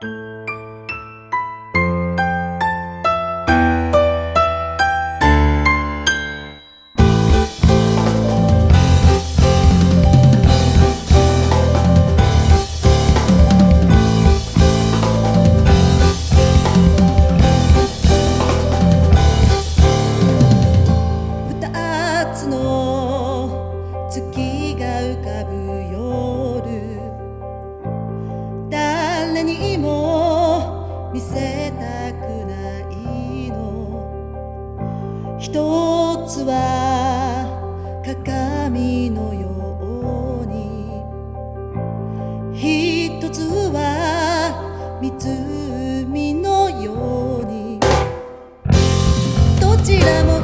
Música 一つは鏡のように一つは湖のようにどちらも